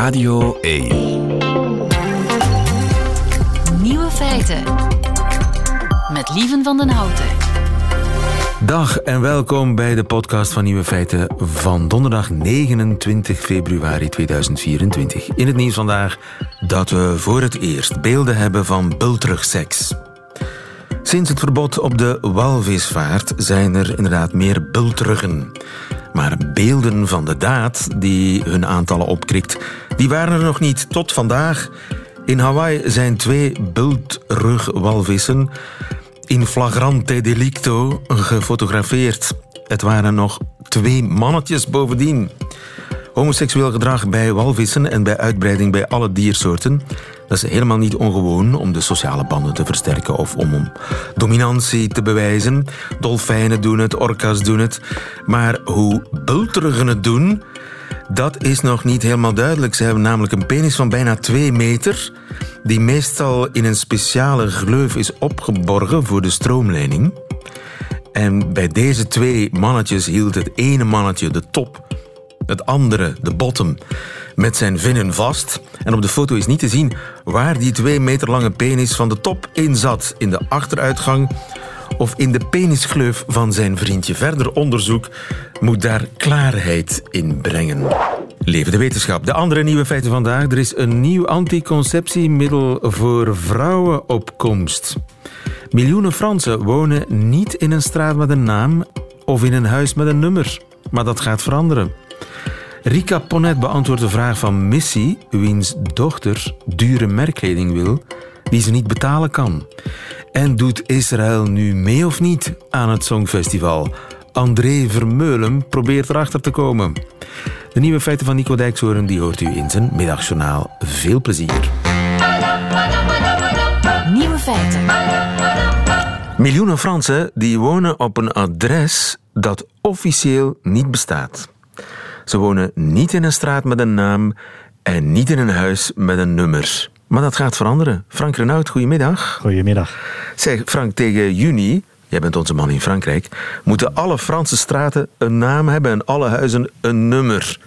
Radio 1. Nieuwe feiten. Met Lieven van den Houten. Dag en welkom bij de podcast van Nieuwe Feiten van donderdag 29 februari 2024. In het nieuws vandaag dat we voor het eerst beelden hebben van bulterugseks. Sinds het verbod op de walvisvaart zijn er inderdaad meer bultruggen. Maar beelden van de daad die hun aantallen opkrikt, die waren er nog niet tot vandaag. In Hawaii zijn twee bultrugwalvissen in flagrante delicto gefotografeerd. Het waren nog twee mannetjes bovendien. Homoseksueel gedrag bij walvissen en bij uitbreiding bij alle diersoorten. Dat is helemaal niet ongewoon om de sociale banden te versterken of om, om dominantie te bewijzen. Dolfijnen doen het, orka's doen het. Maar hoe bulterigen het doen, dat is nog niet helemaal duidelijk. Ze hebben namelijk een penis van bijna 2 meter, die meestal in een speciale gleuf is opgeborgen voor de stroomleiding. En bij deze twee mannetjes hield het ene mannetje de top, het andere de bottom, met zijn vinnen vast. En op de foto is niet te zien waar die twee meter lange penis van de top in zat. In de achteruitgang of in de penisgleuf van zijn vriendje. Verder onderzoek moet daar klaarheid in brengen. Leven de wetenschap. De andere nieuwe feiten vandaag. Er is een nieuw anticonceptiemiddel voor vrouwenopkomst. Miljoenen Fransen wonen niet in een straat met een naam of in een huis met een nummer. Maar dat gaat veranderen. Rika Ponet beantwoordt de vraag van Missy, wiens dochter dure merkkleding wil, die ze niet betalen kan. En doet Israël nu mee of niet aan het Songfestival? André Vermeulen probeert erachter te komen. De nieuwe feiten van Nico Dijkshoorn die hoort u in zijn middagjournaal. Veel plezier. Nieuwe feiten. Miljoenen Fransen die wonen op een adres dat officieel niet bestaat. Ze wonen niet in een straat met een naam en niet in een huis met een nummer. Maar dat gaat veranderen. Frank Renaud, goedemiddag. Goedemiddag. Zeg, Frank, tegen juni, jij bent onze man in Frankrijk, moeten alle Franse straten een naam hebben en alle huizen een nummer.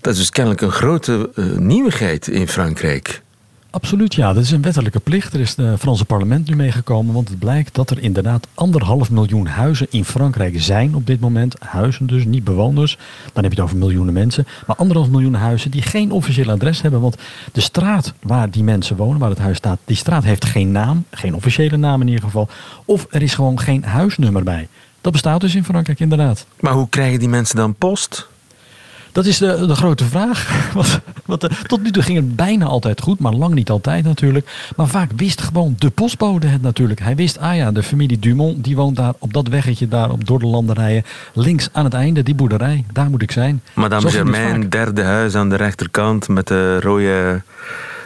Dat is dus kennelijk een grote uh, nieuwigheid in Frankrijk. Absoluut, ja. Dat is een wettelijke plicht. Er is het Franse parlement nu meegekomen, want het blijkt dat er inderdaad anderhalf miljoen huizen in Frankrijk zijn op dit moment. Huizen dus, niet bewoners. Dan heb je het over miljoenen mensen. Maar anderhalf miljoen huizen die geen officieel adres hebben. Want de straat waar die mensen wonen, waar het huis staat, die straat heeft geen naam. Geen officiële naam in ieder geval. Of er is gewoon geen huisnummer bij. Dat bestaat dus in Frankrijk inderdaad. Maar hoe krijgen die mensen dan post? Dat is de, de grote vraag. Want, want de, tot nu toe ging het bijna altijd goed, maar lang niet altijd natuurlijk. Maar vaak wist gewoon de postbode het natuurlijk. Hij wist, ah ja, de familie Dumont, die woont daar op dat weggetje daar op, door de landerijen. Links aan het einde, die boerderij, daar moet ik zijn. Madame Germain, derde huis aan de rechterkant met de rode,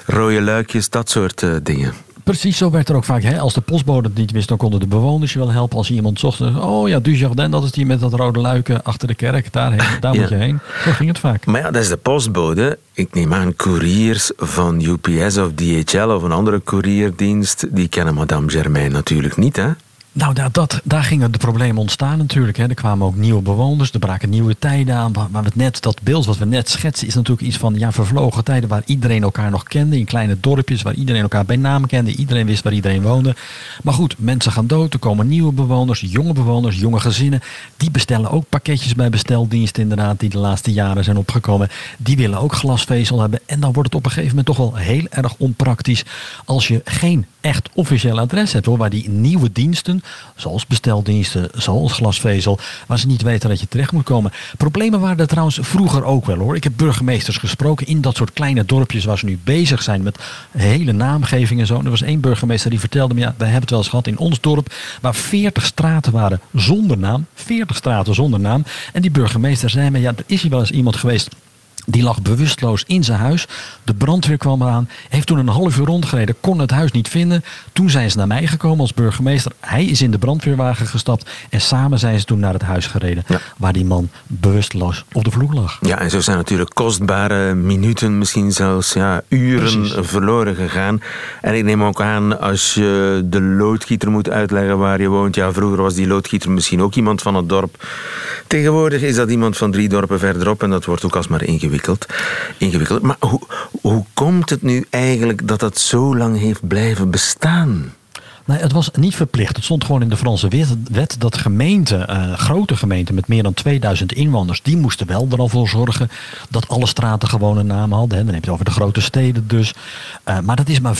rode luikjes, dat soort uh, dingen. Precies, zo werd er ook vaak. Hè? Als de postbode het niet wist, dan konden de bewoners je wel helpen. Als iemand zocht, oh ja, Dujardin, dat is die met dat rode luiken achter de kerk. Daar, daar ja. moet je heen. Zo ging het vaak. Maar ja, dat is de postbode. Ik neem aan, couriers van UPS of DHL of een andere courierdienst, die kennen Madame Germain natuurlijk niet, hè? Nou, daar, dat, daar gingen de problemen ontstaan natuurlijk. Hè. Er kwamen ook nieuwe bewoners, er braken nieuwe tijden aan. Waar, net, dat beeld wat we net schetsen is natuurlijk iets van ja, vervlogen tijden waar iedereen elkaar nog kende. In kleine dorpjes waar iedereen elkaar bij naam kende. Iedereen wist waar iedereen woonde. Maar goed, mensen gaan dood, er komen nieuwe bewoners, jonge bewoners, jonge gezinnen. Die bestellen ook pakketjes bij besteldiensten inderdaad, die de laatste jaren zijn opgekomen. Die willen ook glasvezel hebben. En dan wordt het op een gegeven moment toch wel heel erg onpraktisch als je geen echt officieel adres hebt hoor, waar die nieuwe diensten, zoals besteldiensten, zoals glasvezel, waar ze niet weten dat je terecht moet komen. Problemen waren er trouwens vroeger ook wel hoor. Ik heb burgemeesters gesproken in dat soort kleine dorpjes waar ze nu bezig zijn met hele naamgeving en zo. Er was één burgemeester die vertelde me, ja, wij hebben het wel eens gehad in ons dorp, waar 40 straten waren zonder naam, 40 straten zonder naam. En die burgemeester zei me, ja, er is hier wel eens iemand geweest die lag bewusteloos in zijn huis. De brandweer kwam eraan. Heeft toen een half uur rondgereden. Kon het huis niet vinden. Toen zijn ze naar mij gekomen als burgemeester. Hij is in de brandweerwagen gestapt. En samen zijn ze toen naar het huis gereden. Ja. Waar die man bewusteloos op de vloer lag. Ja, en zo zijn natuurlijk kostbare minuten, misschien zelfs ja, uren Precies. verloren gegaan. En ik neem ook aan, als je de loodgieter moet uitleggen waar je woont. Ja, vroeger was die loodgieter misschien ook iemand van het dorp. Tegenwoordig is dat iemand van drie dorpen verderop. En dat wordt ook alsmaar ingewikkeld ingewikkeld. Maar hoe, hoe komt het nu eigenlijk dat dat zo lang heeft blijven bestaan? Het was niet verplicht. Het stond gewoon in de Franse wet dat gemeenten, uh, grote gemeenten met meer dan 2000 inwoners, die moesten wel er al voor zorgen dat alle straten gewoon een naam hadden. Dan heb je het over de grote steden dus. Uh, maar dat is maar 15%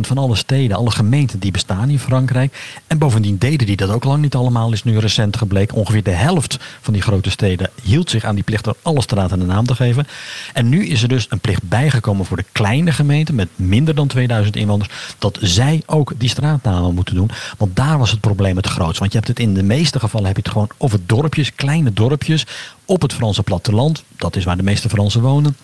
van alle steden, alle gemeenten die bestaan in Frankrijk. En bovendien deden die dat ook lang niet allemaal, is nu recent gebleken. Ongeveer de helft van die grote steden hield zich aan die plicht om alle straten een naam te geven. En nu is er dus een plicht bijgekomen voor de kleine gemeenten met minder dan 2000 inwoners, dat zij ook die straat moeten doen. Want daar was het probleem het grootst. Want je hebt het in de meeste gevallen heb je het gewoon over dorpjes, kleine dorpjes op het Franse platteland. Dat is waar de meeste Fransen wonen.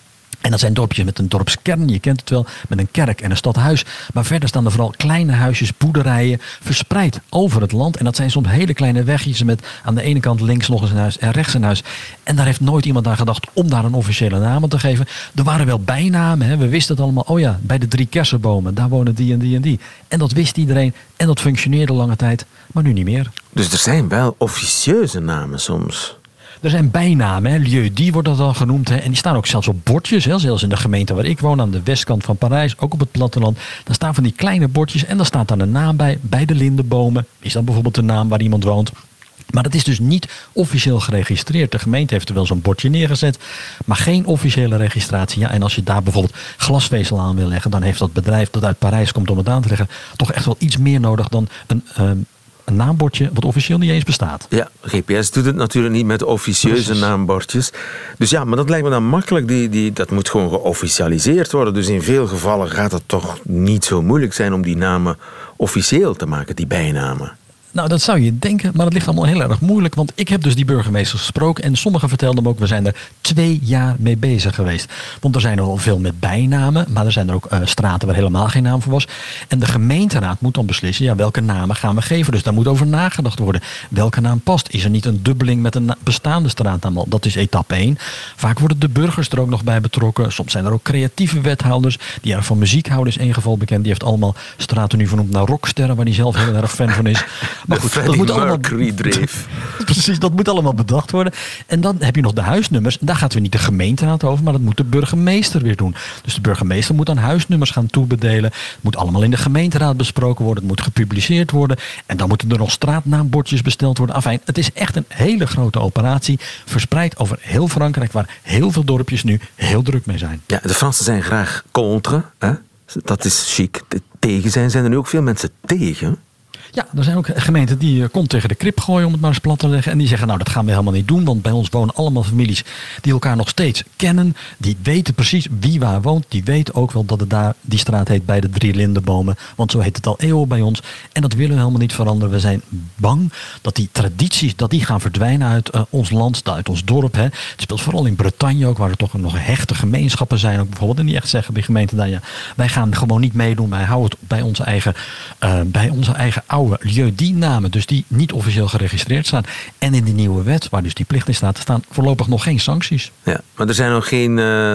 En dat zijn dorpjes met een dorpskern, je kent het wel, met een kerk en een stadhuis. Maar verder staan er vooral kleine huisjes, boerderijen, verspreid over het land. En dat zijn soms hele kleine wegjes met aan de ene kant links nog eens een huis en rechts een huis. En daar heeft nooit iemand aan gedacht om daar een officiële naam aan te geven. Er waren wel bijnamen, hè. we wisten het allemaal. Oh ja, bij de drie kersenbomen, daar wonen die en die en die. En dat wist iedereen en dat functioneerde lange tijd, maar nu niet meer. Dus er zijn wel officieuze namen soms? Er zijn bijnamen, hè. Lieu die wordt dat dan genoemd. Hè. En die staan ook zelfs op bordjes. Hè. Zelfs in de gemeente waar ik woon, aan de westkant van Parijs, ook op het platteland. Daar staan van die kleine bordjes en daar staat dan een naam bij. Bij de lindenbomen is dan bijvoorbeeld de naam waar iemand woont. Maar dat is dus niet officieel geregistreerd. De gemeente heeft er wel zo'n bordje neergezet, maar geen officiële registratie. Ja, en als je daar bijvoorbeeld glasvezel aan wil leggen, dan heeft dat bedrijf dat uit Parijs komt om het aan te leggen, toch echt wel iets meer nodig dan een, ehm, een naambordje wat officieel niet eens bestaat. Ja, GPS doet het natuurlijk niet met officieuze naambordjes. Dus ja, maar dat lijkt me dan makkelijk. Die, die, dat moet gewoon geofficialiseerd worden. Dus in veel gevallen gaat het toch niet zo moeilijk zijn om die namen officieel te maken, die bijnamen. Nou, dat zou je denken, maar dat ligt allemaal heel erg moeilijk. Want ik heb dus die burgemeesters gesproken. En sommigen vertelden me ook, we zijn er twee jaar mee bezig geweest. Want er zijn al veel met bijnamen. Maar er zijn er ook uh, straten waar helemaal geen naam voor was. En de gemeenteraad moet dan beslissen, ja, welke namen gaan we geven. Dus daar moet over nagedacht worden. Welke naam past? Is er niet een dubbeling met een bestaande straatnaam al? Dat is etappe 1. Vaak worden de burgers er ook nog bij betrokken. Soms zijn er ook creatieve wethouders. Die erg van muziek houden, is één geval bekend. Die heeft allemaal straten nu vernoemd naar rocksterren, waar hij zelf heel erg fan van is. Maar goed, dat moet allemaal. Precies, dat moet allemaal bedacht worden. En dan heb je nog de huisnummers. En daar gaat weer niet de gemeenteraad over, maar dat moet de burgemeester weer doen. Dus de burgemeester moet dan huisnummers gaan toebedelen. Het moet allemaal in de gemeenteraad besproken worden. Het moet gepubliceerd worden. En dan moeten er nog straatnaambordjes besteld worden. Afijn, het is echt een hele grote operatie. Verspreid over heel Frankrijk, waar heel veel dorpjes nu heel druk mee zijn. Ja, de Fransen zijn graag contre. Hè? Dat is chic. Tegen zijn, zijn er nu ook veel mensen tegen. Ja, er zijn ook gemeenten die uh, kont tegen de krip gooien, om het maar eens plat te leggen. En die zeggen, nou dat gaan we helemaal niet doen, want bij ons wonen allemaal families die elkaar nog steeds kennen. Die weten precies wie waar woont. Die weten ook wel dat het daar, die straat heet bij de Drie Lindenbomen. Want zo heet het al eeuwen bij ons. En dat willen we helemaal niet veranderen. We zijn bang dat die tradities, dat die gaan verdwijnen uit uh, ons land, uit ons dorp. Hè. Het speelt vooral in Bretagne ook, waar er toch nog hechte gemeenschappen zijn. Ook bijvoorbeeld, en die echt zeggen, die gemeente daar, ja, wij gaan gewoon niet meedoen. Wij houden het bij onze eigen, uh, bij onze eigen oude oude die namen, dus die niet officieel geregistreerd staan. En in die nieuwe wet, waar dus die plicht in staat, staan voorlopig nog geen sancties. Ja, maar er zijn nog geen uh,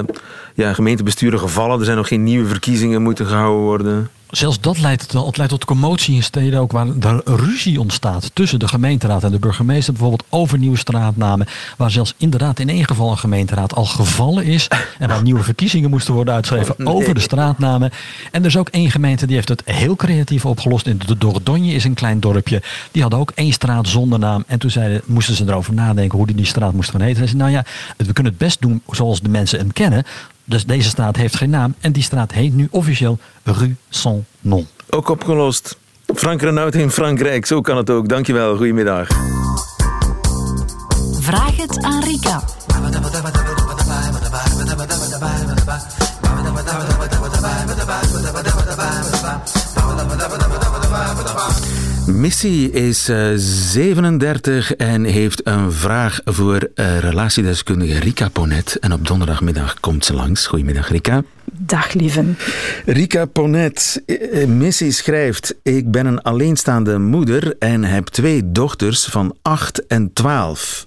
ja, gemeentebesturen gevallen, er zijn nog geen nieuwe verkiezingen moeten gehouden worden zelfs dat leidt, leidt tot commotie in steden ook waar er ruzie ontstaat tussen de gemeenteraad en de burgemeester. Bijvoorbeeld over nieuwe straatnamen. Waar zelfs inderdaad in één geval een gemeenteraad al gevallen is. En waar nieuwe verkiezingen moesten worden uitgeschreven oh, over de straatnamen. En er is ook één gemeente die heeft het heel creatief opgelost. In de Dordogne is een klein dorpje. Die hadden ook één straat zonder naam. En toen zeiden, moesten ze erover nadenken hoe die, die straat moest gaan heten. Ze zeiden, nou ja, we kunnen het best doen zoals de mensen hem kennen. Dus deze straat heeft geen naam. En die straat heet nu officieel Rue Sans Nom. Ook opgelost. Frank Renaud in Frankrijk, zo kan het ook. Dankjewel, goedemiddag. Vraag het aan Rika. Missy is 37 eh, en heeft een vraag voor uh, relatiedeskundige Rika Ponet. En op donderdagmiddag komt ze langs. Goedemiddag, Rika. Dag, lieve. Rika Ponet, eh, Missy schrijft: Ik ben een alleenstaande moeder en heb twee dochters van 8 en 12.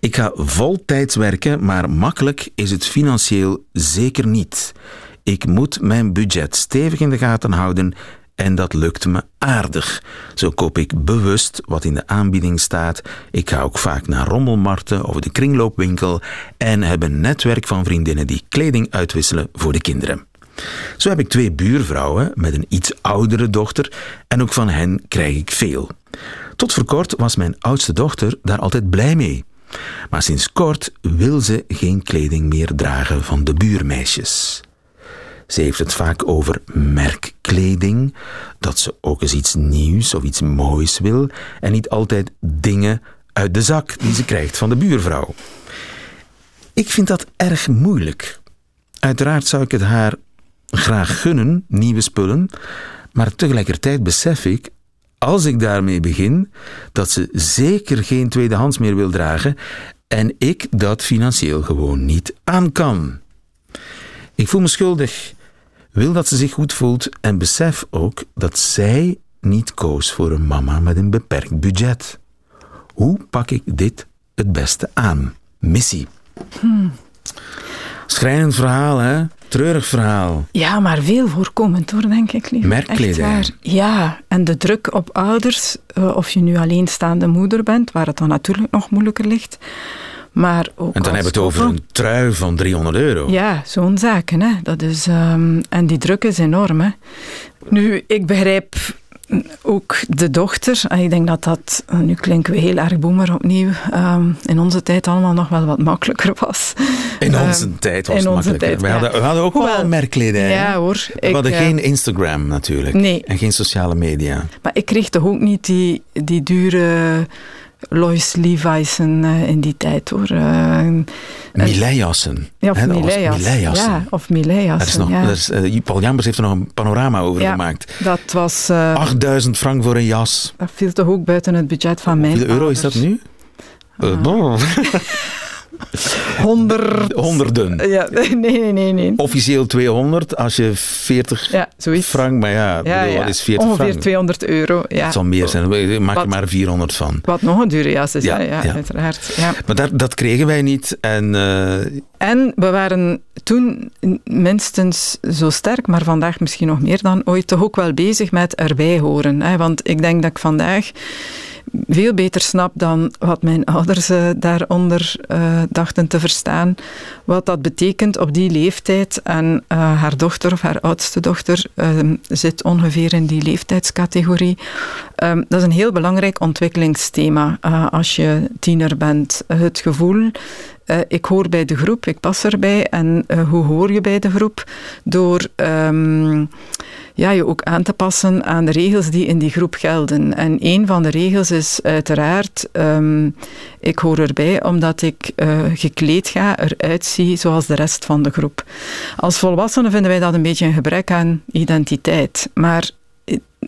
Ik ga voltijds werken, maar makkelijk is het financieel zeker niet. Ik moet mijn budget stevig in de gaten houden en dat lukt me aardig. Zo koop ik bewust wat in de aanbieding staat. Ik ga ook vaak naar rommelmarkten of de kringloopwinkel en heb een netwerk van vriendinnen die kleding uitwisselen voor de kinderen. Zo heb ik twee buurvrouwen met een iets oudere dochter en ook van hen krijg ik veel. Tot voor kort was mijn oudste dochter daar altijd blij mee. Maar sinds kort wil ze geen kleding meer dragen van de buurmeisjes. Ze heeft het vaak over merkkleding, dat ze ook eens iets nieuws of iets moois wil en niet altijd dingen uit de zak die ze krijgt van de buurvrouw. Ik vind dat erg moeilijk. Uiteraard zou ik het haar graag gunnen, nieuwe spullen, maar tegelijkertijd besef ik, als ik daarmee begin, dat ze zeker geen tweedehands meer wil dragen en ik dat financieel gewoon niet aan kan. Ik voel me schuldig, wil dat ze zich goed voelt en besef ook dat zij niet koos voor een mama met een beperkt budget. Hoe pak ik dit het beste aan? Missie. Hmm. Schrijnend verhaal, hè? Treurig verhaal. Ja, maar veel voorkomend hoor, denk ik. Lief. Merkkleding. Ja, en de druk op ouders, eh, of je nu alleenstaande moeder bent, waar het dan natuurlijk nog moeilijker ligt. Maar ook en dan hebben we het over een trui van 300 euro. Ja, zo'n zaken. Hè. Dat is, um, en die druk is enorm. Hè. Nu, ik begrijp ook de dochter, en ik denk dat dat, nu klinken we heel erg boemer opnieuw, um, in onze tijd allemaal nog wel wat makkelijker was. In um, onze tijd was het makkelijker. Tijd, we, hadden, we, hadden, ook wel merkkledij. Ja hoor. We ik, hadden uh, geen Instagram natuurlijk. Nee. En geen sociale media. Maar ik kreeg toch ook niet die, die dure Lois Levi's uh, in die tijd hoor. Uh, Mileijassen. Ja, of Mileijassen. Ja, of Mileijassen. Ja. Is, uh, Paul Jambers heeft er nog een panorama over ja, gemaakt. Dat was... 8000 frank voor een jas. Dat viel toch ook buiten het budget van mijn Hoeveel euro is dat nu? Ah. Honderd. Honderden. Ja, nee, nee, nee, nee. Officieel 200 als je 40 ja, frank, maar ja, ja, bedoel, ja. wat is 40 Ongeveer frank? 200 euro. Ja. Het zal meer zijn, maak er maar 400 van. Wat nog een dure jas is, ja, ja, uiteraard. Ja. Maar dat, dat kregen wij niet. En, uh... en we waren toen minstens zo sterk, maar vandaag misschien nog meer dan ooit, toch ook wel bezig met erbij horen. Hè? Want ik denk dat ik vandaag veel beter snap dan wat mijn ouders uh, daaronder uh, dachten te verstaan. Wat dat betekent op die leeftijd. En uh, haar dochter of haar oudste dochter zit ongeveer in die leeftijdscategorie. Um, dat is een heel belangrijk ontwikkelingsthema als je tiener bent. Het gevoel ik hoor bij de groep, ik pas erbij. En hoe hoor je bij de groep? Door um, ja, je ook aan te passen aan de regels die in die groep gelden. En een van de regels is uiteraard, um, ik hoor erbij omdat ik uh, gekleed ga, eruit zie zoals de rest van de groep. Als volwassenen vinden wij dat een beetje een gebrek aan identiteit. Maar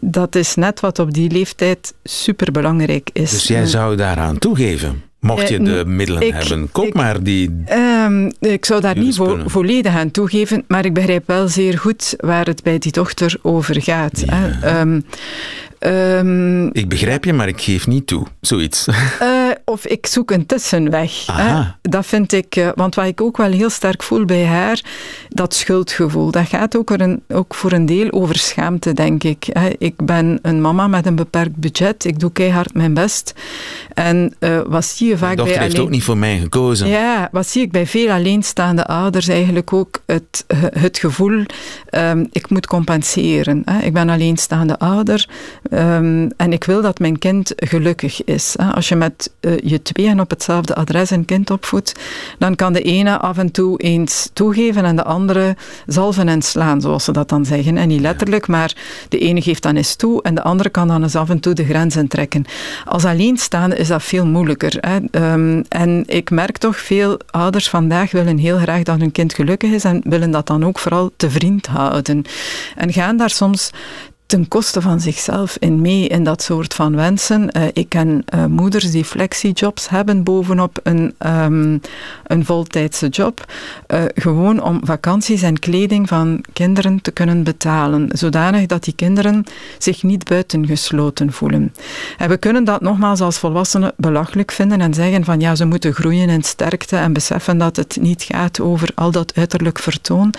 dat is net wat op die leeftijd superbelangrijk is. Dus jij zou daaraan toegeven? Mocht je de middelen ik, hebben, koop ik, maar die. Um, ik zou daar niet vo volledig aan toegeven, maar ik begrijp wel zeer goed waar het bij die dochter over gaat. Ja. Um, um, ik begrijp je, maar ik geef niet toe, zoiets. Uh, of ik zoek een tussenweg. Hè. Dat vind ik, uh, want wat ik ook wel heel sterk voel bij haar, dat schuldgevoel. Dat gaat ook, een, ook voor een deel over schaamte, denk ik. Hè. Ik ben een mama met een beperkt budget, ik doe keihard mijn best. En uh, wat zie je vaak bij alleen... heeft ook niet voor mij gekozen. Ja, wat zie ik bij veel alleenstaande ouders eigenlijk ook het, het gevoel, um, ik moet compenseren. Hè. Ik ben alleenstaande ouder um, en ik wil dat mijn kind gelukkig is. Hè. Als je met uh, je tweeën op hetzelfde adres een kind opvoedt, dan kan de ene af en toe eens toegeven en de andere zalven en slaan, zoals ze dat dan zeggen. En niet letterlijk, maar de ene geeft dan eens toe en de andere kan dan eens af en toe de grenzen trekken. Als alleenstaande is dat veel moeilijker. Hè. Um, en ik merk toch, veel ouders vandaag willen heel graag dat hun kind gelukkig is en willen dat dan ook vooral te vriend houden. En gaan daar soms ten koste van zichzelf in mee in dat soort van wensen. Uh, ik ken uh, moeders die flexijobs hebben bovenop een, um, een voltijdse job. Uh, gewoon om vakanties en kleding van kinderen te kunnen betalen. Zodanig dat die kinderen zich niet buitengesloten voelen. En we kunnen dat nogmaals als volwassenen belachelijk vinden en zeggen van ja, ze moeten groeien in sterkte en beseffen dat het niet gaat over al dat uiterlijk vertoon.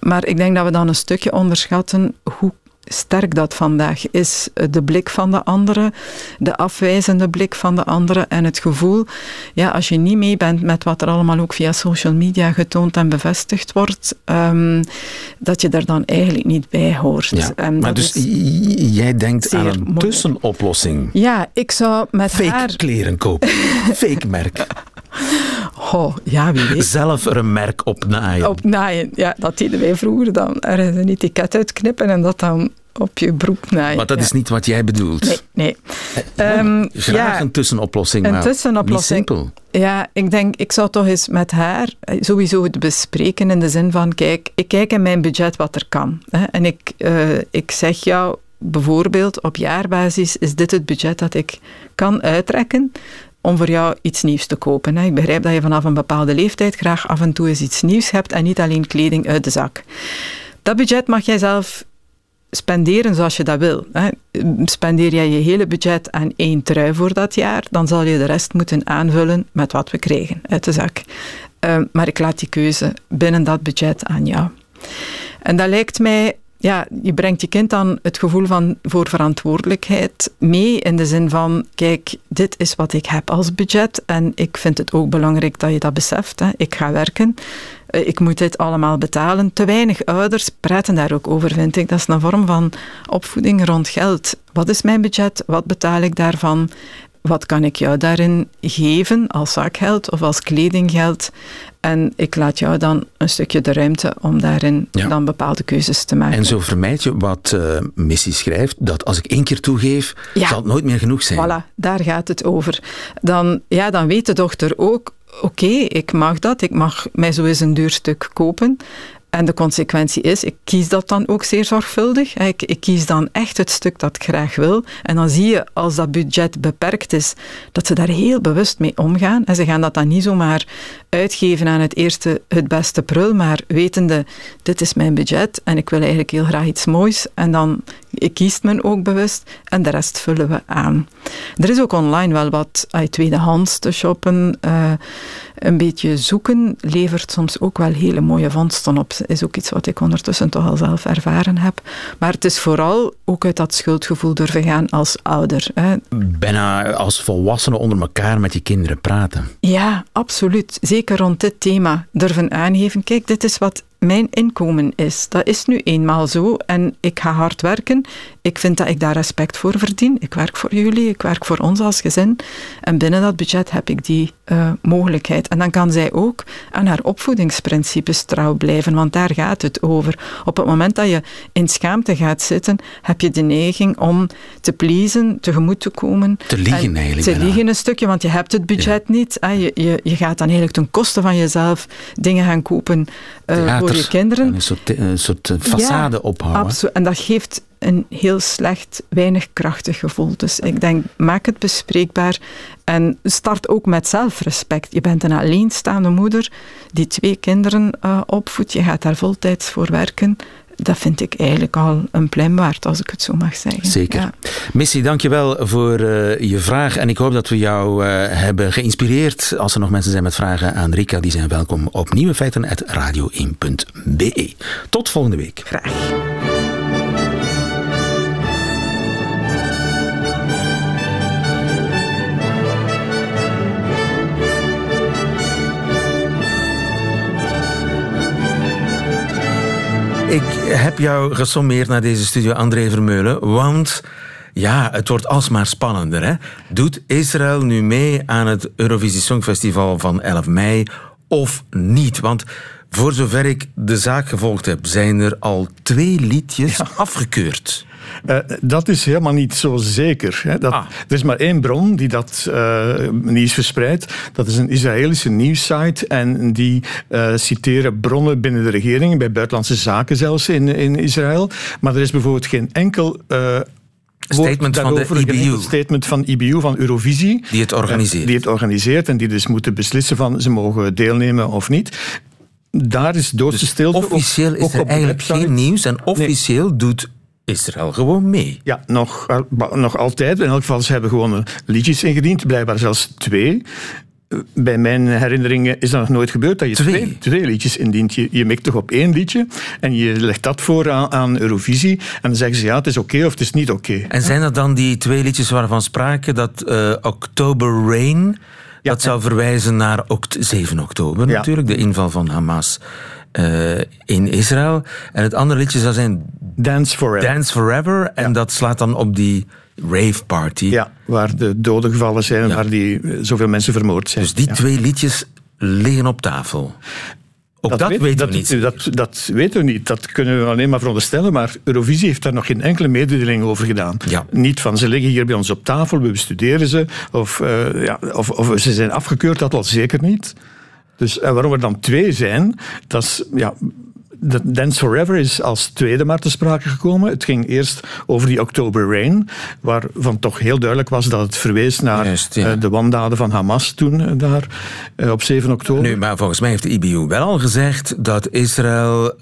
Maar ik denk dat we dan een stukje onderschatten hoe sterk dat vandaag is. De blik van de andere, de afwijzende blik van de andere en het gevoel, ja, als je niet mee bent met wat er allemaal ook via social media getoond en bevestigd wordt, um, dat je er dan eigenlijk niet bij hoort. Ja, maar dus jij denkt aan een tussenoplossing? Ja, ik zou met Fake haar... kleren kopen. Fake merk. Oh, ja, wie weet. Zelf er een merk op naaien. Op naaien, ja. Dat deden wij vroeger dan. Er een etiket uitknippen en dat dan op je broek naaien. Maar dat is niet wat jij bedoelt. Nee, nee. Um, Graag ja, een tussenoplossing, een maar tussenoplossing. niet simpel. Ja, ik denk, ik zou toch eens met haar sowieso het bespreken in de zin van, kijk, ik kijk in mijn budget wat er kan. Hè, en ik, uh, ik zeg jou, bijvoorbeeld op jaarbasis is dit het budget dat ik kan uittrekken om voor jou iets nieuws te kopen. Ik begrijp dat je vanaf een bepaalde leeftijd graag af en toe eens iets nieuws hebt en niet alleen kleding uit de zak. Dat budget mag jij zelf spenderen zoals je dat wil. Spendeer jij je hele budget aan één trui voor dat jaar, dan zal je de rest moeten aanvullen met wat we krijgen uit de zak. Ehm, maar ik laat die keuze binnen dat budget aan jou. En dat lijkt mij ja, je brengt je kind dan het gevoel van voor verantwoordelijkheid mee in de zin van, kijk, dit is wat ik heb als budget en ik vind het ook belangrijk dat je dat beseft. Hè. Ik ga werken, eh, ik moet dit allemaal betalen. Te weinig ouders praten daar ook over, vind ik. Dat is een vorm van opvoeding rond geld. Wat is mijn budget? Wat betaal ik daarvan? Wat kan ik jou daarin geven als zakgeld of als kledinggeld? En ik laat jou dan een stukje de ruimte om daarin dan bepaalde keuzes te maken. En zo vermijd je wat uh, Missy schrijft, dat als ik één keer toegeef, zal het nooit meer genoeg zijn. Voilà, daar gaat het over. Dan, ja, dan weet de dochter ook, oké, ik mag dat, ik mag mij zo eens een duur stuk kopen. En de consequentie is, ik kies dat dan ook zeer zorgvuldig. Ik, ik, kies dan echt het stuk dat ik graag wil. En dan zie je, als dat budget beperkt is, dat ze daar heel bewust mee omgaan. En ze gaan dat dan niet zomaar uitgeven aan het eerste, het beste prul, maar wetende, dit is mijn budget en ik wil eigenlijk heel graag iets moois. En dan kiest men ook bewust en de rest vullen we aan. Er is ook online wel wat tweedehands te shoppen. Uh, een beetje zoeken levert soms ook wel hele mooie vondsten op. Is ook iets wat ik ondertussen toch al zelf ervaren heb. Maar het is vooral ook uit dat schuldgevoel durven gaan als ouder. Hè. Bijna als volwassenen onder elkaar met je kinderen praten. Ja, absoluut. Zeker rond dit thema durven aangeven. Kijk, dit is wat mijn inkomen is. Dat is nu eenmaal zo en ik ga hard werken. Ik vind dat ik daar respect voor verdien. Ik werk voor jullie, ik werk voor ons als gezin. En binnen dat budget heb ik die uh, mogelijkheid. En dan kan zij ook aan haar opvoedingsprincipes trouw blijven, want daar gaat het over. Op het moment dat je in schaamte gaat zitten, heb je de neiging om te pleasen, tegemoet te komen. Te liegen eigenlijk. Te liegen een stukje, want je hebt het budget niet. Je, je, je gaat dan eigenlijk ten koste van jezelf dingen gaan kopen uh, voor je kinderen. Een soort, een soort façade ja, ophouden. Absoluut. En dat geeft een heel slecht, weinig krachtig gevoel. Dus ik denk, maak het bespreekbaar en start ook met zelfrespect. Je bent een alleenstaande moeder die twee kinderen uh, opvoedt. Je gaat daar voltijds voor werken dat vind ik eigenlijk al een plein waard, als ik het zo mag zeggen. Zeker. Ja. Missy, dankjewel voor uh, je vraag. En ik hoop dat we jou uh, hebben geïnspireerd. Als er nog mensen zijn met vragen aan Rika, die zijn welkom op nieuwefeiten.radio1.be. Tot volgende week. Graag. Ik heb jou gesommeerd naar deze studio, André Vermeulen, want ja, het wordt alsmaar spannender. Hè? Doet Israël nu mee aan het Eurovisie Songfestival van 11 mei of niet? Want voor zover ik de zaak gevolgd heb, zijn er al twee liedjes afgekeurd. Uh, dat is helemaal niet zo zeker. Hè. Dat, ah. Er is maar één bron die dat uh, nieuws verspreidt. Dat is een Israëlische nieuwssite. En die uh, citeren bronnen binnen de regering, bij buitenlandse zaken zelfs in, in Israël. Maar er is bijvoorbeeld geen enkel statement van de IBU. statement van IBU, van Eurovisie. Die het organiseert. Die het organiseert en die dus moeten beslissen van ze mogen deelnemen of niet. Daar is doodse dus stilte. Officieel is er eigenlijk geen nieuws en officieel doet Israël gewoon mee. Ja, nog, nog altijd. In elk geval, ze hebben gewoon liedjes ingediend, blijkbaar zelfs twee. bij mijn herinneringen is dat nog nooit gebeurd dat je twee, twee, liedjes indient. Je, je mikt toch op één liedje en je legt dat voor aan, aan Eurovisie en dan zeggen ze ja, het is oké of het is niet oké. En zijn dat dan die twee liedjes waarvan spraken dat uh, October Rain, dat zou verwijzen naar 7 oktober natuurlijk, de inval van Hamas uh, in Israël. En het andere liedje zou zijn Dance Forever. Dance Forever en dat slaat dan op die rave party. Ja, waar de doden gevallen zijn, waar die, eh, zoveel mensen vermoord zijn. Dus die twee liedjes liggen op tafel. Ook dat, weten dat, we niet. Dat, dat, weten we niet. Dat kunnen we alleen maar veronderstellen. Maar Eurovisie heeft daar nog geen enkele mededeling over gedaan. Ja. Niet van ze liggen hier bij ons op tafel, we bestuderen ze. Of, uh, ja, of, of ze zijn afgekeurd, dat al zeker niet. Dus en waarom er dan twee zijn, dat is ja, Dance Forever is als tweede maar te sprake gekomen. Het ging eerst over die October Rain, waarvan toch heel duidelijk was dat het verwees naar eh, de wandaden van Hamas toen eh, daar eh, op 7 oktober. Nu, maar volgens mij heeft de IBU wel al gezegd dat Israël,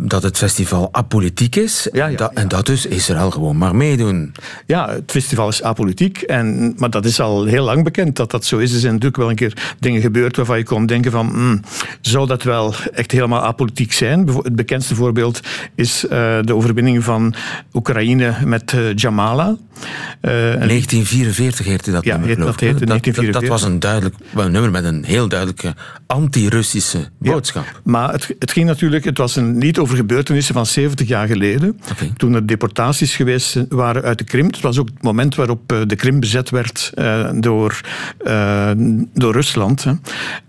dat het festival apolitiek is. Ja, ja, En dat dus Israël gewoon maar meedoen. Ja, het festival is apolitiek, en, maar dat is al heel lang bekend dat dat zo is. Er zijn natuurlijk wel een keer dingen gebeurd waarvan je kon denken van, mm, zou dat wel echt helemaal apolitiek zijn. Het bekendste voorbeeld is uh, de overwinning van Oekraïne met uh, Jamala. Uh, 1944 heette dat ja, nummer. dat, heette dat, dat, dat, was een duidelijk een nummer met een heel duidelijke anti-Russische boodschap. Ja, maar het, het, ging natuurlijk, het was een lied over gebeurtenissen van 70 jaar geleden. Okay. Toen er deportaties geweest waren uit de Krim. Het was ook het moment waarop eh, de Krim bezet werd door, door Rusland. Hè.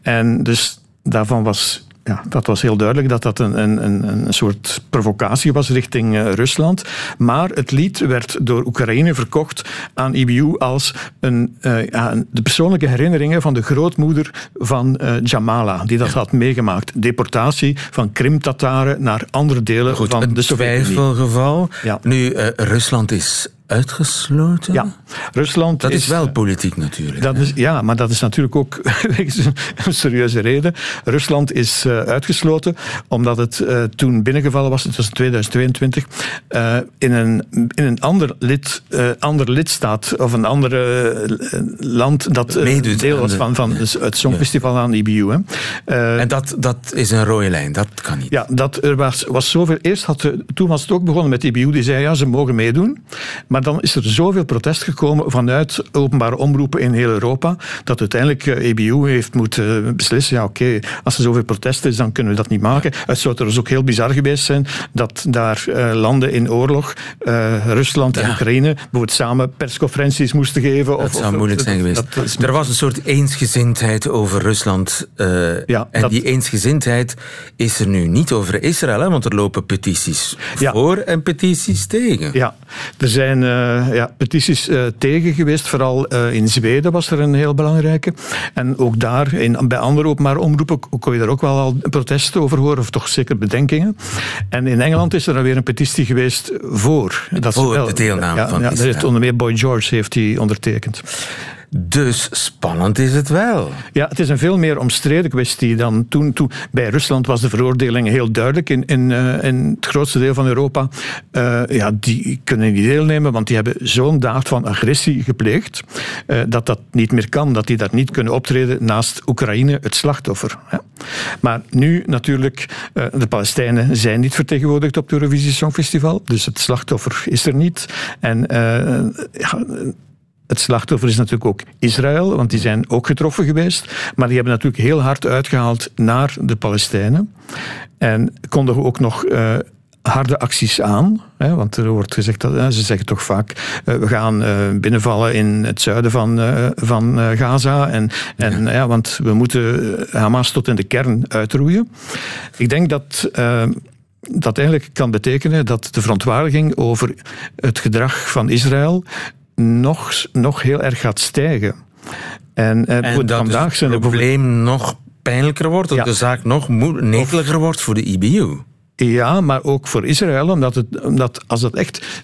En dus daarvan was ja, dat was heel duidelijk dat dat een, een, een soort provocatie was richting uh, Rusland. Maar het lied werd door Oekraïne verkocht aan IBU als een, uh, ja, de persoonlijke herinneringen van de grootmoeder van uh, Jamala, die dat had meegemaakt. Deportatie van Krim-Tataren naar andere delen Goed, van de Sovjet-Unie. twijfelgeval. Ja. Nu, Rusland is uitgesloten? Ja, Rusland Dat is, wel politiek natuurlijk. Dat is, ja, maar dat is natuurlijk ook een serieuze reden. Rusland is uh, uitgesloten omdat het uh, toen binnengevallen was, het was in 2022, uh, in, een, in een ander, lid, ander lidstaat of een ander land dat deel was van, van het Songfestival aan IBU. Hè. en dat, dat is een rode lijn, dat kan niet. Ja, dat, er was, was zoveel. Eerst had, toen was het ook begonnen met IBU, die zei ja, ze mogen meedoen. Maar maar dan is er zoveel protest gekomen vanuit openbare omroepen in heel Europa, dat uiteindelijk EBU eh, heeft moeten beslissen, ja oké, okay, als er zoveel protest is, dan kunnen we dat niet maken. Het zou dus ook heel bizar geweest zijn dat daar uh, landen in oorlog, uh, Rusland en. Oekraïne, bijvoorbeeld samen persconferenties moesten geven. Dat of, zou of, moeilijk zijn geweest. Dat, dat er was een soort eensgezindheid over Rusland. ja, en die eensgezindheid is er nu niet over Israël, hè, want er lopen petities ja. voor en petities tegen. Ja, er zijn ja, petities uh, tegen geweest. Vooral uh, in Zweden was er een heel belangrijke. En ook daar, in, bij andere openbare omroepen, kon je daar ook wel al protesten over horen, of toch zeker bedenkingen. En in Engeland is er dan weer een petitie geweest voor. Dat voor wel, de deelname ja, van ja, Israël. Onder meer Boy George heeft die ondertekend. Dus spannend is het wel. Ja, het is een veel meer omstreden kwestie dan toen. toen bij Rusland was de veroordeling heel duidelijk. In, in, uh, in het grootste deel van Europa, uh, ja, die kunnen niet deelnemen, want die hebben zo'n daad van agressie gepleegd, uh, dat dat niet meer kan, dat die daar niet kunnen optreden naast Oekraïne, het slachtoffer. Ja. Maar nu natuurlijk, de Palestijnen zijn niet vertegenwoordigd op het Eurovisie Songfestival, dus het slachtoffer is er niet. En ja, het slachtoffer is natuurlijk ook Israël, want die zijn ook getroffen geweest. Maar die hebben natuurlijk heel hard uitgehaald naar de Palestijnen. En konden ook nog uh, harde acties aan. Hè, want er wordt gezegd dat ze zeggen toch vaak: uh, we gaan uh, binnenvallen in het zuiden van, van Gaza. En, en, ja. ja. want we moeten Hamas tot in de kern uitroeien. Ik denk dat dat eigenlijk kan betekenen dat de verontwaardiging over het gedrag van Israël nog, nog heel erg gaat stijgen. En, en dat vandaag zijn het probleem nog pijnlijker wordt, dat ja. de zaak nog neteliger wordt voor de IBU. Ja, maar ook voor Israël, omdat, het, omdat als dat echt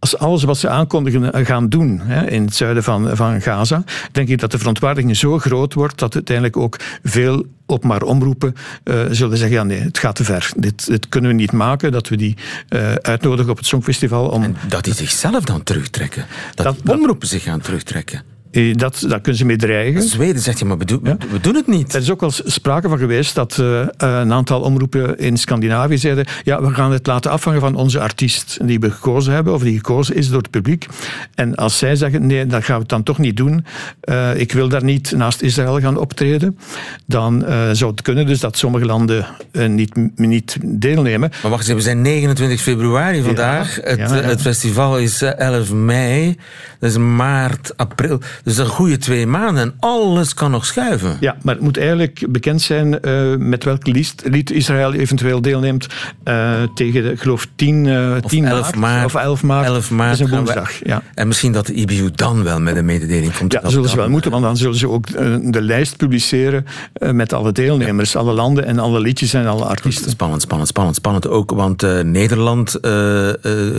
als alles wat ze aankondigen gaan doen hè, in het zuiden van, van Gaza, denk ik dat de verontwaardiging zo groot wordt dat uiteindelijk ook veel op maar omroepen uh, zullen zeggen, ja nee, het gaat te ver. Dit, dit kunnen we niet maken, dat we die uh, uitnodigen op het Songfestival. Om en dat die zichzelf dan terugtrekken. Dat, dat omroepen zich gaan terugtrekken. Eh, dat, daar kunnen ze mee dreigen. Zweden zegt je, maar we, doen, we doen het niet. Er is ook wel sprake van geweest dat uh, een aantal omroepen in Scandinavië zeiden ja, we gaan het laten afhangen van onze artiest die we gekozen hebben, of die gekozen is door het publiek. En als zij zeggen, nee, dat gaan we het dan toch niet doen, uh, ik wil daar niet naast Israël gaan optreden, dan uh, zou het kunnen dus dat sommige landen niet, niet deelnemen. Maar wacht eens, we zijn 29 februari vandaag. Ja, het, ja, het, festival is 11 mei, dat is maart, april. Dus een goede twee maanden en alles kan nog schuiven. Ja, maar het moet eigenlijk bekend zijn uh, met welk lied, lied, Israël eventueel deelneemt uh, tegen, ik geloof, 10, uh, 10 11 maart, Of 11 maart. 11 maart dat is een woensdag. We, ja. En misschien dat de IBU dan wel met een mededeling komt. Ja, dat zullen ze wel moeten, want dan zullen ze ook de lijst publiceren met alle deelnemers, ja. alle landen en alle liedjes en alle artiesten. Spannend, spannend, spannend. Spannend ook, want Nederland,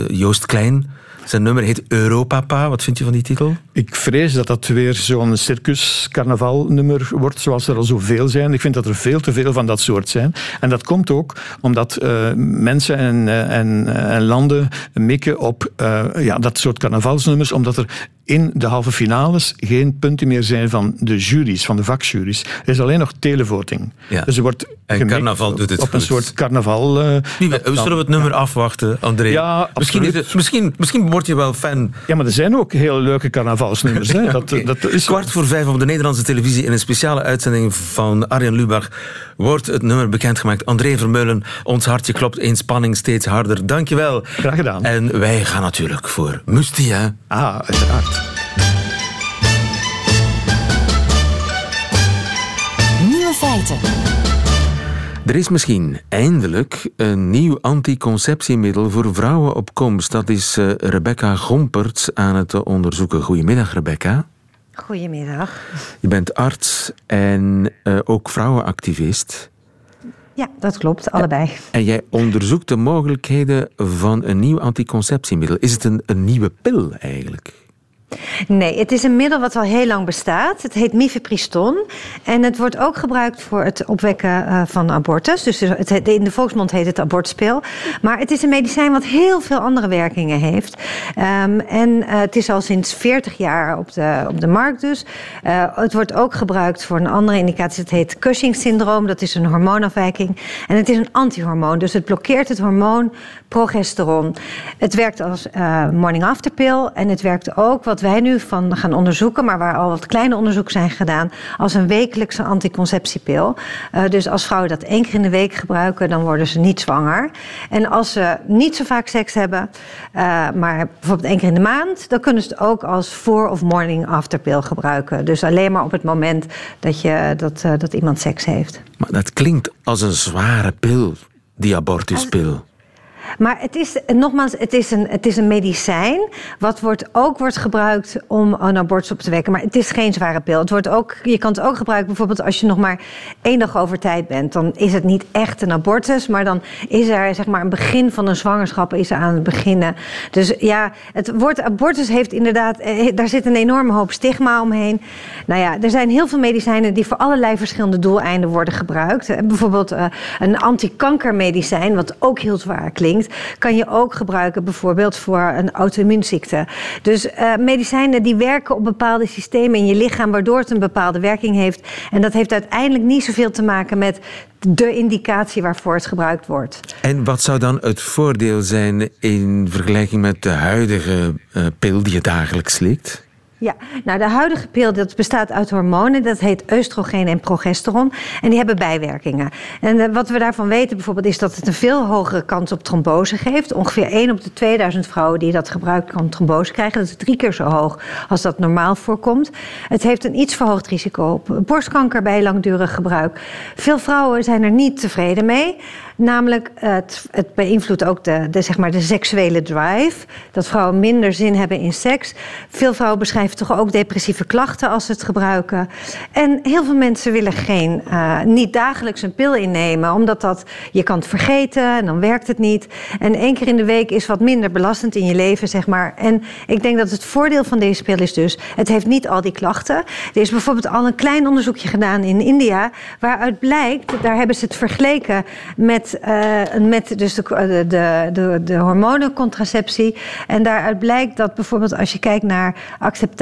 Joost Klein zijn nummer heet Europapa. Wat vind je van die titel? Ik vrees dat dat weer zo'n circus-carnaval-nummer wordt, zoals er al zoveel zijn. Ik vind dat er veel te veel van dat soort zijn. En dat komt ook omdat uh, mensen en, en, en, landen mikken op ja, dat soort carnavalsnummers, omdat er in de halve finales geen punten meer zijn van de juries, van de vakjuries. Er is alleen nog televoting. Ja. Dus er wordt en carnaval doet het op goed. een soort carnaval. Uh, we zullen we het nummer ja. afwachten, André? Ja, misschien, het, misschien, misschien word je wel fan. Ja, maar er zijn ook heel leuke carnavalsnummers. Hè. Dat, okay. dat is Kwart voor vijf op de Nederlandse televisie in een speciale uitzending van Arjen Lubach wordt het nummer bekendgemaakt. André Vermeulen, ons hartje klopt in spanning steeds harder. Dankjewel. Graag gedaan. En wij gaan natuurlijk voor Musti, hè? Ah, uiteraard. Feiten. Er is misschien eindelijk een nieuw anticonceptiemiddel voor vrouwen op komst. Dat is uh, Rebecca Gomperts aan het onderzoeken. Goedemiddag, Rebecca. Goedemiddag. Je bent arts en uh, ook vrouwenactivist. Ja, dat klopt, allebei. En jij onderzoekt de mogelijkheden van een nieuw anticonceptiemiddel. Is het een, een nieuwe pil eigenlijk? Nee, het is een middel wat al heel lang bestaat. Het heet mifepriston. En het wordt ook gebruikt voor het opwekken uh, van abortus. Dus het, in de volksmond heet het abortuspil. Maar het is een medicijn wat heel veel andere werkingen heeft. Um, en uh, het is al sinds 40 jaar op de, op de markt dus. Uh, het wordt ook gebruikt voor een andere indicatie. Het heet Cushing-syndroom. Dat is een hormoonafwijking. En het is een antihormoon. Dus het blokkeert het hormoon progesteron. Het werkt als morning-after pill. En het werkt ook wat wij nu van gaan onderzoeken, maar waar al wat kleine onderzoeken zijn gedaan, als een wekelijkse anticonceptiepil. Uh, dus als vrouwen dat één keer in de week gebruiken, dan worden ze niet zwanger. En als ze niet zo vaak seks hebben, uh, maar bijvoorbeeld één keer in de maand, dan kunnen ze het ook als voor- of morning-after pil gebruiken. Dus alleen maar op het moment dat, je, dat, uh, dat iemand seks heeft. Maar dat klinkt als een zware pil, die abortuspil. Maar het is, nogmaals, het is, een, het is een medicijn. Wat wordt, ook wordt gebruikt om een abortus op te wekken. Maar het is geen zware pil. Het wordt ook, je kan het ook gebruiken bijvoorbeeld als je nog maar één dag over tijd bent. Dan is het niet echt een abortus. Maar dan is er zeg maar een begin van een zwangerschap is aan het beginnen. Dus ja, het woord abortus heeft inderdaad... Daar zit een enorme hoop stigma omheen. Nou ja, er zijn heel veel medicijnen die voor allerlei verschillende doeleinden worden gebruikt. Bijvoorbeeld uh, een antikankermedicijn, wat ook heel zwaar klinkt kan je ook gebruiken bijvoorbeeld voor een auto-immuunziekte. Dus uh, medicijnen die werken op bepaalde systemen in je lichaam, waardoor het een bepaalde werking heeft. En dat heeft uiteindelijk niet zoveel te maken met de indicatie waarvoor het gebruikt wordt. En wat zou dan het voordeel zijn in vergelijking met de huidige uh, pil die je dagelijks slikt? Ja, nou de huidige pil dat bestaat uit hormonen, dat heet oestrogeen en progesteron. En die hebben bijwerkingen. En uh, wat we daarvan weten bijvoorbeeld is dat het een veel hogere kans op trombose geeft. Ongeveer 1 op de 2000 vrouwen die dat gebruiken kan trombose krijgen. Dat is drie keer zo hoog als dat normaal voorkomt. Het heeft een iets verhoogd risico op borstkanker bij langdurig gebruik. Veel vrouwen zijn er niet tevreden mee. Namelijk, het, het beïnvloedt ook de, de, zeg maar de seksuele drive. Dat vrouwen minder zin hebben in seks. Veel vrouwen beschrijven toch ook depressieve klachten als ze het gebruiken. En heel veel mensen willen geen, uh, niet dagelijks een pil innemen. Omdat dat, je kan het vergeten en dan werkt het niet. En één keer in de week is wat minder belastend in je leven, zeg maar. En ik denk dat het voordeel van deze pil is dus... het heeft niet al die klachten. Er is bijvoorbeeld al een klein onderzoekje gedaan in India... waaruit blijkt, daar hebben ze het vergeleken met uh, met dus de, de, de, de hormonencontraceptie. En daaruit blijkt dat bijvoorbeeld als je kijkt naar acceptatie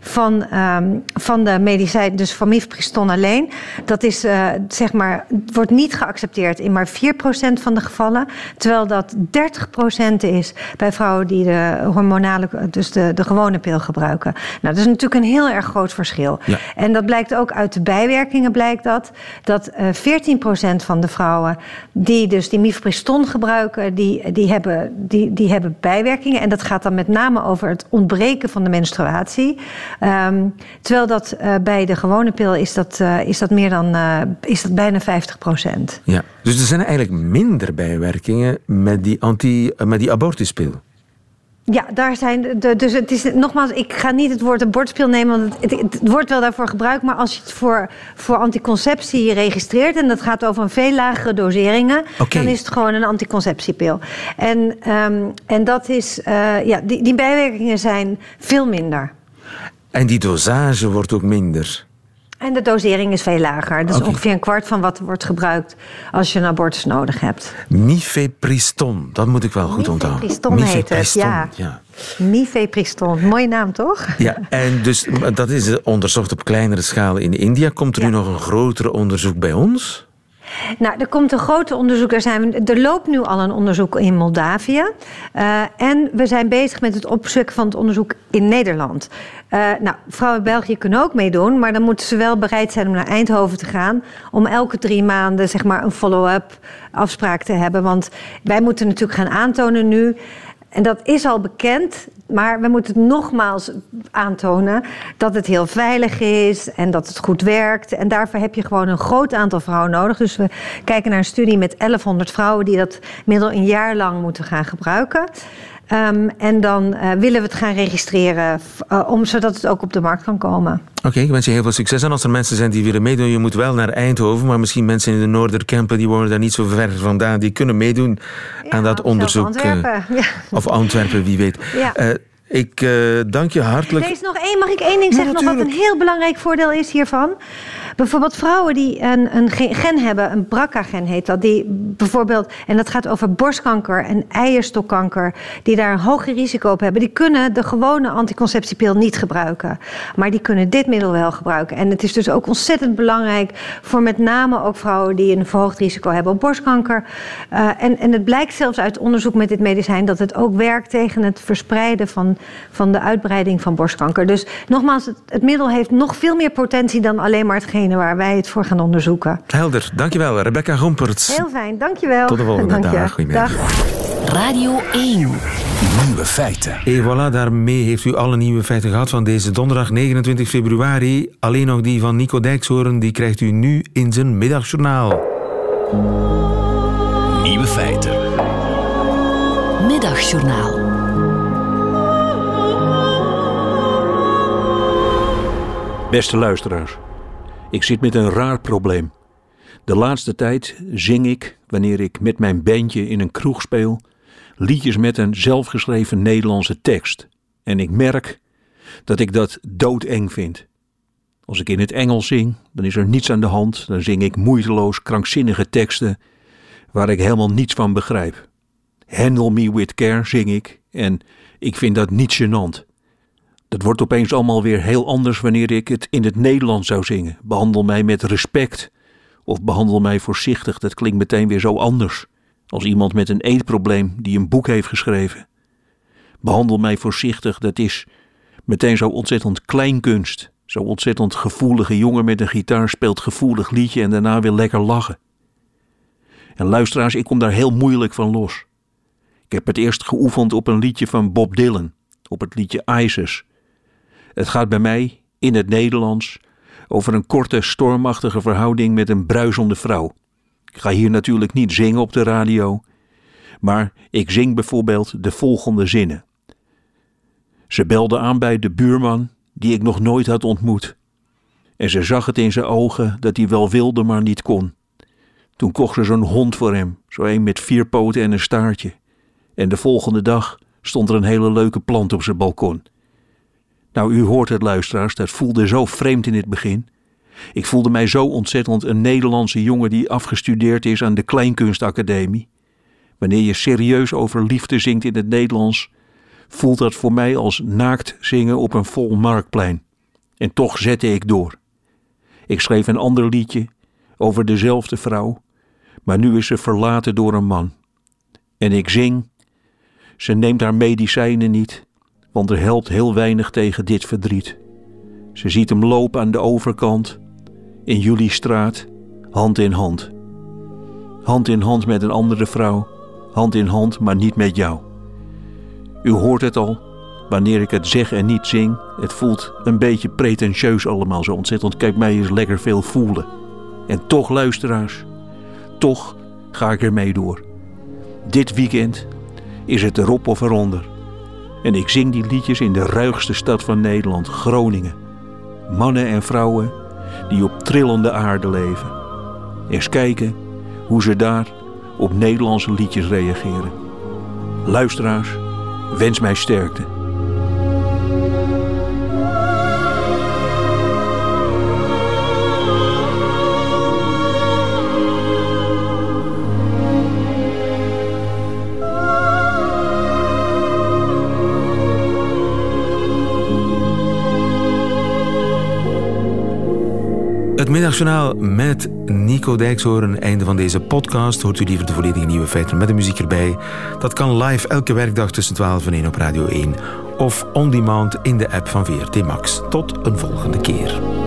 van, ehm, van de medicijn, dus van mifepriston alleen. Dat is, uh, zeg maar, wordt niet geaccepteerd in maar 4% van de gevallen. Terwijl dat 30% is bij vrouwen die de hormonale, dus de, de gewone pil gebruiken. Nou, dat is natuurlijk een heel erg groot verschil. Ja. En dat blijkt ook uit de bijwerkingen, blijkt dat. Dat uh, eh, 14% van de vrouwen die dus die mifepriston gebruiken, die, die, hebben, die, die hebben bijwerkingen. En dat gaat dan met name over het ontbreken van de menstruatie. Um, terwijl dat uh, bij de gewone pil is dat, uh, is dat meer dan uh, is dat bijna 50 procent. Ja, dus er zijn eigenlijk minder bijwerkingen met die, anti, met die abortuspil. Ja, daar zijn de, dus het is nogmaals, ik ga niet het woord abortuspil nemen, want het, het, het, wordt wel daarvoor gebruikt, maar als je het voor, voor anticonceptie registreert en dat gaat over een veel lagere doseringen, okay. dan is het gewoon een anticonceptiepil. En, um, en dat is, uh, ja, die, die bijwerkingen zijn veel minder. En die dosage wordt ook minder. En de dosering is veel lager. Dat is okay. ongeveer een kwart van wat wordt gebruikt als je een abortus nodig hebt. Mifepriston, dat moet ik wel goed onthouden. Mifepriston heet het, ja. ja. Mifepriston, mooie naam toch? Ja, en dus dat is onderzocht op kleinere schaal in India. Komt er ja. nu nog een groter onderzoek bij ons? Nou, er komt een grote onderzoek. Er, zijn, er loopt nu al een onderzoek in Moldavië. Uh, en we zijn bezig met het opzoeken van het onderzoek in Nederland. Uh, nou, vrouwen in België kunnen ook meedoen, maar dan moeten ze wel bereid zijn om naar Eindhoven te gaan. Om elke drie maanden zeg maar, een follow-up afspraak te hebben. Want wij moeten natuurlijk gaan aantonen nu. En dat is al bekend, maar we moeten nogmaals aantonen dat het heel veilig is en dat het goed werkt. En daarvoor heb je gewoon een groot aantal vrouwen nodig. Dus we kijken naar een studie met 1100 vrouwen die dat middel een jaar lang moeten gaan gebruiken. Um, en dan uh, willen we het gaan registreren, uh, om, zodat het ook op de markt kan komen. Oké, okay, ik wens je heel veel succes. En als er mensen zijn die willen meedoen, je moet wel naar Eindhoven. Maar misschien mensen in de Noorderkempen, die wonen daar niet zo ver vandaan, die kunnen meedoen ja, aan dat onderzoek. Antwerpen. Ja. Of Antwerpen, wie weet. Ja. ik dank je hartelijk. Er is nog één, mag ik één ding zeggen? Nog wat een heel belangrijk voordeel is hiervan. Bijvoorbeeld vrouwen die een, een gen hebben, een BRCA-gen heet dat, die bijvoorbeeld, en dat gaat over borstkanker en eierstokkanker, die daar een hoger risico op hebben, die kunnen de gewone anticonceptiepil niet gebruiken. Maar die kunnen dit middel wel gebruiken. En het is dus ook ontzettend belangrijk voor met name ook vrouwen die een verhoogd risico hebben op borstkanker. Uh, en, en het blijkt zelfs uit onderzoek met dit medicijn dat het ook werkt tegen het verspreiden van, van de uitbreiding van borstkanker. Dus nogmaals, het, het middel heeft nog veel meer potentie dan alleen maar hetgeen waar wij het voor gaan onderzoeken. Helder, dankjewel. Rebecca Romperts. Heel fijn, dankjewel. Tot de volgende dag. Goedemiddag. Radio 1. Nieuwe feiten. En voilà, daarmee heeft u alle nieuwe feiten gehad van deze donderdag 29 februari. Alleen nog die van Nico Dijkshoorn, die krijgt u nu in zijn middagjournaal. Nieuwe feiten. Middagjournaal. Beste luisteraars, ik zit met een raar probleem. De laatste tijd zing ik, wanneer ik met mijn bandje in een kroeg speel, liedjes met een zelfgeschreven Nederlandse tekst. En ik merk dat ik dat doodeng vind. Als ik in het Engels zing, dan is er niets aan de hand. Dan zing ik moeiteloos krankzinnige teksten waar ik helemaal niets van begrijp. Handle me with care zing ik en ik vind dat niet gênant. Dat wordt opeens allemaal weer heel anders wanneer ik het in het Nederlands zou zingen. Behandel mij met respect. Of behandel mij voorzichtig. Dat klinkt meteen weer zo anders. Als iemand met een eetprobleem die een boek heeft geschreven. Behandel mij voorzichtig, dat is meteen zo ontzettend kleinkunst. Zo ontzettend gevoelige jongen met een gitaar speelt gevoelig liedje en daarna weer lekker lachen. En luisteraars, ik kom daar heel moeilijk van los. Ik heb het eerst geoefend op een liedje van Bob Dylan, op het liedje ISIS. Het gaat bij mij, in het Nederlands, over een korte, stormachtige verhouding met een bruisende vrouw. Ik ga hier natuurlijk niet zingen op de radio, maar ik zing bijvoorbeeld de volgende zinnen. Ze belde aan bij de buurman, die ik nog nooit had ontmoet. En ze zag het in zijn ogen dat hij wel wilde, maar niet kon. Toen kocht ze zo'n hond voor hem, zo een met vier poten en een staartje. En de volgende dag stond er een hele leuke plant op zijn balkon. Nou, u hoort het, luisteraars, dat voelde zo vreemd in het begin. Ik voelde mij zo ontzettend een Nederlandse jongen die afgestudeerd is aan de Kleinkunstacademie. Wanneer je serieus over liefde zingt in het Nederlands, voelt dat voor mij als naakt zingen op een vol marktplein. En toch zette ik door. Ik schreef een ander liedje over dezelfde vrouw, maar nu is ze verlaten door een man. En ik zing, ze neemt haar medicijnen niet, want er helpt heel weinig tegen dit verdriet. Ze ziet hem lopen aan de overkant, in jullie straat, hand in hand. Hand in hand met een andere vrouw, hand in hand, maar niet met jou. U hoort het al, wanneer ik het zeg en niet zing, het voelt een beetje pretentieus allemaal zo ontzettend. Kijk mij eens lekker veel voelen. En toch, luisteraars, toch ga ik ermee door. Dit weekend is het erop of eronder. En ik zing die liedjes in de ruigste stad van Nederland, Groningen. Mannen en vrouwen die op trillende aarde leven. Eens kijken hoe ze daar op Nederlandse liedjes reageren. Luisteraars, wens mij sterkte. Middagjournaal met Nico Dijkshoorn. Einde van deze podcast. Hoort u liever de volledige nieuwe feiten met de muziek erbij? Dat kan live elke werkdag tussen 12 en 1 op Radio 1. Of on demand in de app van VRT Max. Tot een volgende keer.